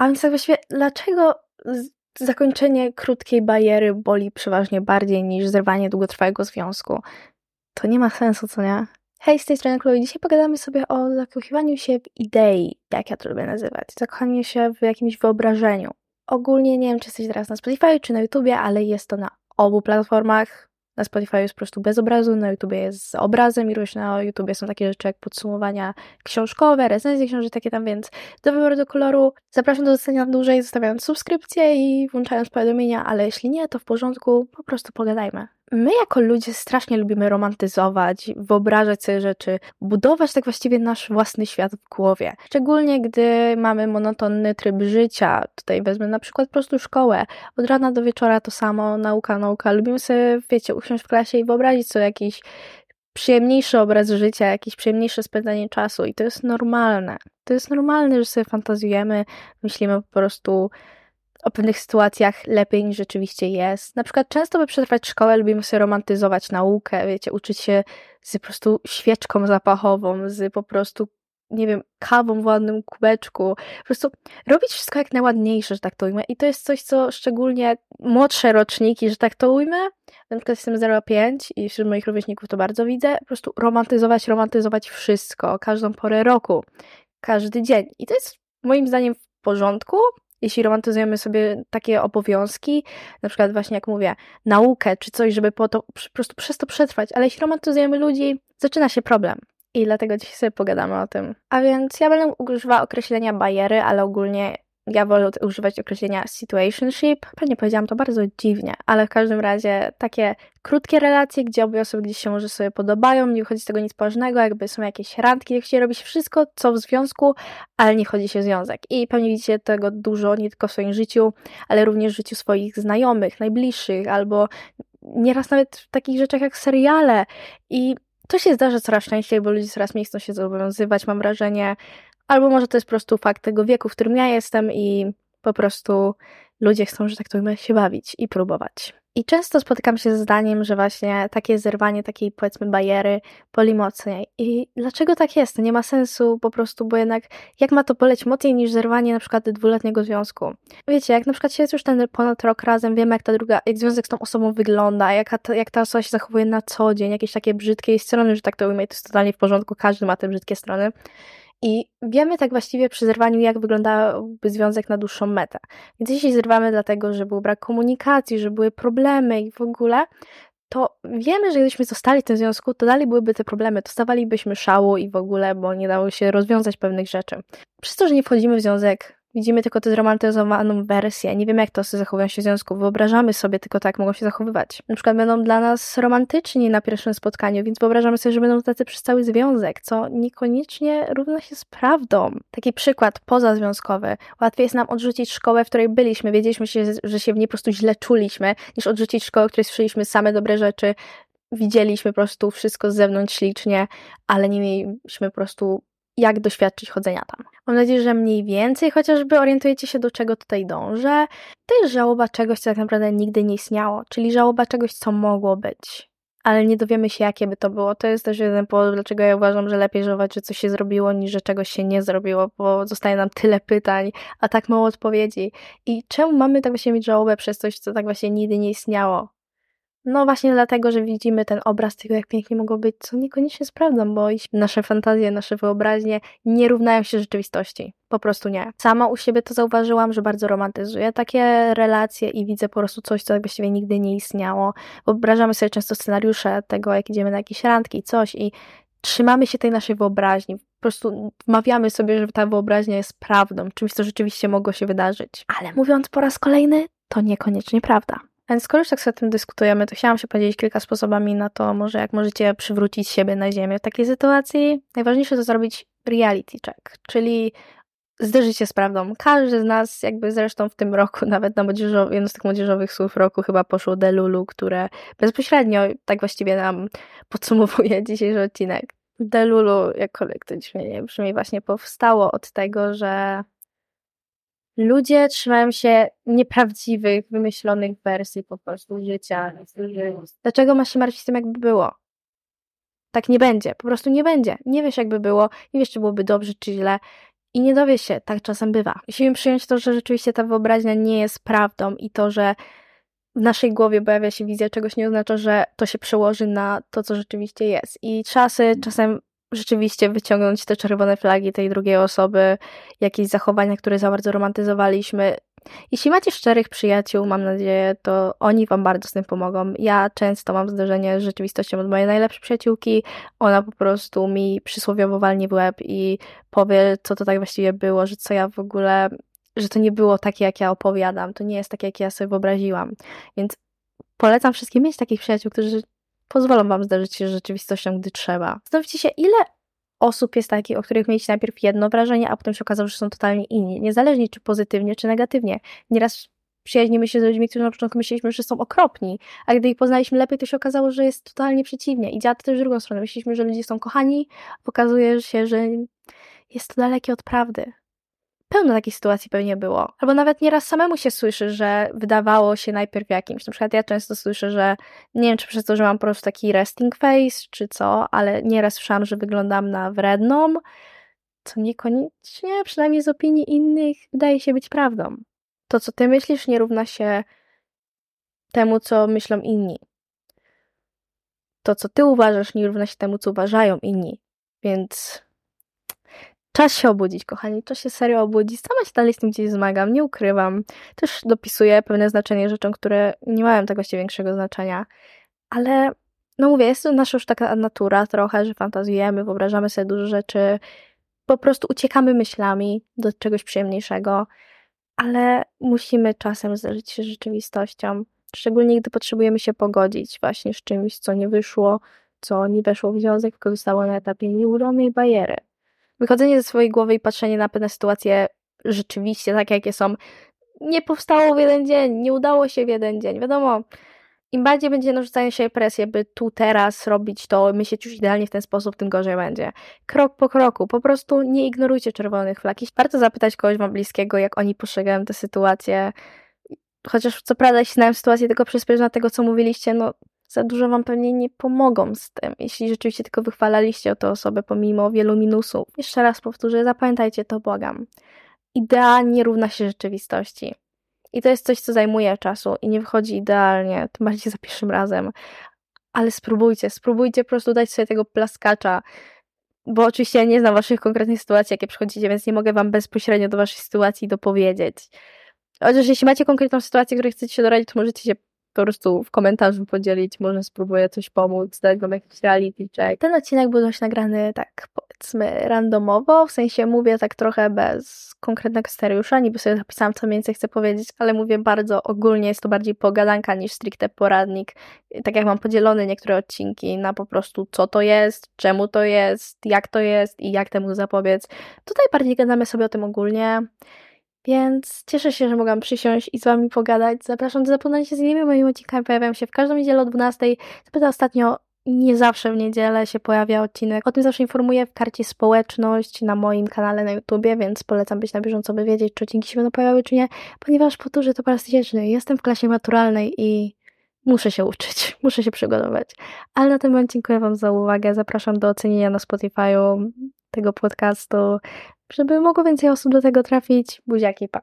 A więc tak właściwie, dlaczego zakończenie krótkiej bariery boli przeważnie bardziej niż zerwanie długotrwałego związku? To nie ma sensu, co nie? Hej, z tej strony Chloe. Dzisiaj pogadamy sobie o zakochiwaniu się w idei, jak ja to lubię nazywać. Zakochaniu się w jakimś wyobrażeniu. Ogólnie nie wiem, czy jesteś teraz na Spotify, czy na YouTubie, ale jest to na obu platformach. Na Spotify jest po prostu bez obrazu, na YouTubie jest z obrazem i również na YouTubie są takie rzeczy jak podsumowania książkowe, recenzje książek, takie tam, więc do wyboru do koloru. Zapraszam do zostania dłużej, zostawiając subskrypcję i włączając powiadomienia, ale jeśli nie, to w porządku, po prostu pogadajmy my jako ludzie strasznie lubimy romantyzować, wyobrażać sobie rzeczy, budować tak właściwie nasz własny świat w głowie. Szczególnie gdy mamy monotonny tryb życia. Tutaj wezmę na przykład po prostu szkołę. Od rana do wieczora to samo, nauka, nauka. Lubimy sobie, wiecie, usiąść w klasie i wyobrazić sobie jakiś przyjemniejszy obraz życia, jakieś przyjemniejsze spędzanie czasu i to jest normalne. To jest normalne, że sobie fantazjujemy, myślimy po prostu o pewnych sytuacjach lepiej niż rzeczywiście jest. Na przykład często by przetrwać szkołę lubimy sobie romantyzować naukę, wiecie, uczyć się z po prostu świeczką zapachową, z po prostu nie wiem, kawą w ładnym kubeczku. Po prostu robić wszystko jak najładniejsze, że tak to ujmę. I to jest coś, co szczególnie młodsze roczniki, że tak to ujmę, na przykład jestem 05 i wśród moich rówieśników to bardzo widzę, po prostu romantyzować, romantyzować wszystko, każdą porę roku, każdy dzień. I to jest moim zdaniem w porządku, jeśli romantyzujemy sobie takie obowiązki, na przykład właśnie jak mówię, naukę czy coś, żeby po, to, po prostu przez to przetrwać, ale jeśli romantyzujemy ludzi, zaczyna się problem. I dlatego dzisiaj sobie pogadamy o tym. A więc ja będę używała określenia bariery, ale ogólnie ja wolę używać określenia situationship. Pewnie powiedziałam to bardzo dziwnie, ale w każdym razie takie krótkie relacje, gdzie obie osoby gdzieś się może sobie podobają, nie wychodzi z tego nic poważnego, jakby są jakieś randki, jak się robi się wszystko, co w związku, ale nie chodzi się związek. I pewnie widzicie tego dużo, nie tylko w swoim życiu, ale również w życiu swoich znajomych, najbliższych, albo nieraz nawet w takich rzeczach jak seriale. I to się zdarza coraz częściej, bo ludzie coraz mniej chcą się zobowiązywać, mam wrażenie, Albo może to jest po prostu fakt tego wieku, w którym ja jestem i po prostu ludzie chcą, że tak to powiem, się bawić i próbować. I często spotykam się z zdaniem, że właśnie takie zerwanie takiej powiedzmy bariery boli mocniej. I dlaczego tak jest? Nie ma sensu po prostu, bo jednak jak ma to boleć mocniej niż zerwanie na przykład dwuletniego związku? Wiecie, jak na przykład się jest już ten ponad rok razem, wiemy jak ta druga, jak związek z tą osobą wygląda, jak ta, jak ta osoba się zachowuje na co dzień, jakieś takie brzydkie strony, że tak to ujmę, to jest totalnie w porządku, każdy ma te brzydkie strony. I wiemy tak właściwie przy zerwaniu, jak wyglądałby związek na dłuższą metę. Więc jeśli zerwamy dlatego, że był brak komunikacji, że były problemy i w ogóle, to wiemy, że gdybyśmy zostali w tym związku, to dalej byłyby te problemy, dostawalibyśmy szału i w ogóle, bo nie dało się rozwiązać pewnych rzeczy. Przez to, że nie wchodzimy w związek Widzimy tylko tę zromantyzowaną wersję. Nie wiemy, jak to zachowują się w związku. Wyobrażamy sobie tylko tak, mogą się zachowywać. Na przykład będą dla nas romantyczni na pierwszym spotkaniu, więc wyobrażamy sobie, że będą tacy przez cały związek, co niekoniecznie równa się z prawdą. Taki przykład pozazwiązkowy. Łatwiej jest nam odrzucić szkołę, w której byliśmy, wiedzieliśmy, się, że się w niej po prostu źle czuliśmy, niż odrzucić szkołę, w której słyszeliśmy same dobre rzeczy, widzieliśmy po prostu wszystko z zewnątrz ślicznie, ale nie mieliśmy po prostu jak doświadczyć chodzenia tam. Mam nadzieję, że mniej więcej chociażby orientujecie się, do czego tutaj dążę. Jest żałoba czegoś, co tak naprawdę nigdy nie istniało, czyli żałoba czegoś, co mogło być. Ale nie dowiemy się, jakie by to było. To jest też jeden powód, dlaczego ja uważam, że lepiej żałować, że coś się zrobiło, niż że czegoś się nie zrobiło, bo zostaje nam tyle pytań, a tak mało odpowiedzi. I czemu mamy tak właśnie mieć żałobę przez coś, co tak właśnie nigdy nie istniało? No właśnie dlatego, że widzimy ten obraz tego, jak pięknie mogło być, co niekoniecznie sprawdzam, bo nasze fantazje, nasze wyobraźnie nie równają się rzeczywistości. Po prostu nie. Sama u siebie to zauważyłam, że bardzo romantyzuję takie relacje i widzę po prostu coś, co właściwie nigdy nie istniało. Wyobrażamy sobie często scenariusze tego, jak idziemy na jakieś randki, coś i trzymamy się tej naszej wyobraźni. Po prostu wmawiamy sobie, że ta wyobraźnia jest prawdą, czymś, co rzeczywiście mogło się wydarzyć. Ale mówiąc po raz kolejny, to niekoniecznie prawda. Więc skoro już tak sobie o tym dyskutujemy, to chciałam się podzielić kilka sposobami na to, może jak możecie przywrócić siebie na ziemię w takiej sytuacji. Najważniejsze to zrobić reality check, czyli zderzyć się z prawdą. Każdy z nas, jakby zresztą w tym roku, nawet na młodzieżowy, jedno z tych młodzieżowych słów roku chyba poszło Delulu, które bezpośrednio tak właściwie nam podsumowuje dzisiejszy odcinek. Delulu, jakkolwiek to dzisiaj brzmi, właśnie powstało od tego, że ludzie trzymają się nieprawdziwych, wymyślonych wersji po prostu życia. Dlaczego masz się martwić tym, jakby było? Tak nie będzie, po prostu nie będzie. Nie wiesz, jakby było, nie wiesz, czy byłoby dobrze, czy źle. I nie dowie się, tak czasem bywa. Musimy przyjąć to, że rzeczywiście ta wyobraźnia nie jest prawdą i to, że w naszej głowie pojawia się wizja czegoś, nie oznacza, że to się przełoży na to, co rzeczywiście jest. I czasy czasem rzeczywiście wyciągnąć te czerwone flagi tej drugiej osoby, jakieś zachowania, które za bardzo romantyzowaliśmy. Jeśli macie szczerych przyjaciół, mam nadzieję, to oni wam bardzo z tym pomogą. Ja często mam zdarzenie z rzeczywistością od mojej najlepszej przyjaciółki. Ona po prostu mi przysłowiowo walnie w łeb i powie, co to tak właściwie było, że co ja w ogóle, że to nie było takie, jak ja opowiadam. To nie jest takie, jak ja sobie wyobraziłam. Więc polecam wszystkim mieć takich przyjaciół, którzy pozwolą wam zdarzyć się z rzeczywistością, gdy trzeba. Zastanówcie się, ile osób jest takich, o których mieliście najpierw jedno wrażenie, a potem się okazało, że są totalnie inni. Niezależnie czy pozytywnie, czy negatywnie. Nieraz przyjaźnimy się z ludźmi, którzy na początku myśleliśmy, że są okropni, a gdy ich poznaliśmy lepiej, to się okazało, że jest totalnie przeciwnie. I działa to też w drugą stronę. Myśleliśmy, że ludzie są kochani, okazuje się, że jest to dalekie od prawdy pełno takich sytuacji pewnie było. Albo nawet nieraz samemu się słyszy, że wydawało się najpierw jakimś. Na przykład ja często słyszę, że nie wiem, czy przez to, że mam po prostu taki resting face, czy co, ale nieraz słyszałam, że wyglądam na wredną, co niekoniecznie, przynajmniej z opinii innych, wydaje się być prawdą. To, co ty myślisz, nie równa się temu, co myślą inni. To, co ty uważasz, nie równa się temu, co uważają inni. Więc Czas się obudzić, kochani, czas się serio obudzić. Sama się dalej z tym gdzieś zmagam, nie ukrywam. Też dopisuję pewne znaczenie rzeczom, które nie mają tego właściwie większego znaczenia. Ale, no mówię, jest to nasza już taka natura trochę, że fantazjujemy, wyobrażamy sobie dużo rzeczy. Po prostu uciekamy myślami do czegoś przyjemniejszego, ale musimy czasem zderzyć się z rzeczywistością. Szczególnie gdy potrzebujemy się pogodzić właśnie z czymś, co nie wyszło, co nie weszło w związek, tylko zostało na etapie nieuronej bariery wychodzenie ze swojej głowy i patrzenie na pewne sytuacje rzeczywiście takie, jakie są, nie powstało w jeden dzień, nie udało się w jeden dzień. Wiadomo, im bardziej będzie narzucanie się presję, by tu teraz robić to, myśleć już idealnie w ten sposób, tym gorzej będzie. Krok po kroku, po prostu nie ignorujcie czerwonych flag. Warto zapytać kogoś wam bliskiego, jak oni postrzegają tę sytuację. Chociaż co prawda, jeśli znałem sytuację tylko przez pryzmat tego, co mówiliście, no za dużo wam pewnie nie pomogą z tym, jeśli rzeczywiście tylko wychwalaliście o tę osobę pomimo wielu minusów. Jeszcze raz powtórzę, zapamiętajcie to, błagam. Idea nie równa się rzeczywistości. I to jest coś, co zajmuje czasu i nie wychodzi idealnie, tym bardziej za pierwszym razem. Ale spróbujcie, spróbujcie po prostu dać sobie tego plaskacza, bo oczywiście ja nie znam waszych konkretnych sytuacji, jakie przychodzicie, więc nie mogę wam bezpośrednio do waszej sytuacji dopowiedzieć. Chociaż jeśli macie konkretną sytuację, której chcecie się doradzić, to możecie się po prostu w komentarzu podzielić, może spróbuję coś pomóc, dać wam jakiś reality check. Ten odcinek był dość nagrany tak powiedzmy randomowo, w sensie mówię tak trochę bez konkretnego scenariusza, niby sobie zapisałam co więcej chcę powiedzieć, ale mówię bardzo ogólnie, jest to bardziej pogadanka niż stricte poradnik. Tak jak mam podzielone niektóre odcinki na po prostu co to jest, czemu to jest, jak to jest i jak temu zapobiec. Tutaj bardziej gadamy sobie o tym ogólnie. Więc cieszę się, że mogłam przysiąść i z Wami pogadać. Zapraszam do zapoznania się z innymi moimi odcinkami. Pojawiają się w każdą niedzielę o 12. Zapytam ostatnio, nie zawsze w niedzielę się pojawia odcinek. O tym zawsze informuję w karcie społeczność na moim kanale na YouTubie, więc polecam być na bieżąco, by wiedzieć, czy odcinki się będą pojawiały, czy nie, ponieważ powtórzę to po raz tysięczny. Jestem w klasie maturalnej i muszę się uczyć, muszę się przygotować. Ale na tym moment dziękuję Wam za uwagę. Zapraszam do ocenienia na Spotify'u tego podcastu żeby mogło więcej osób do tego trafić. Buziaki, pa!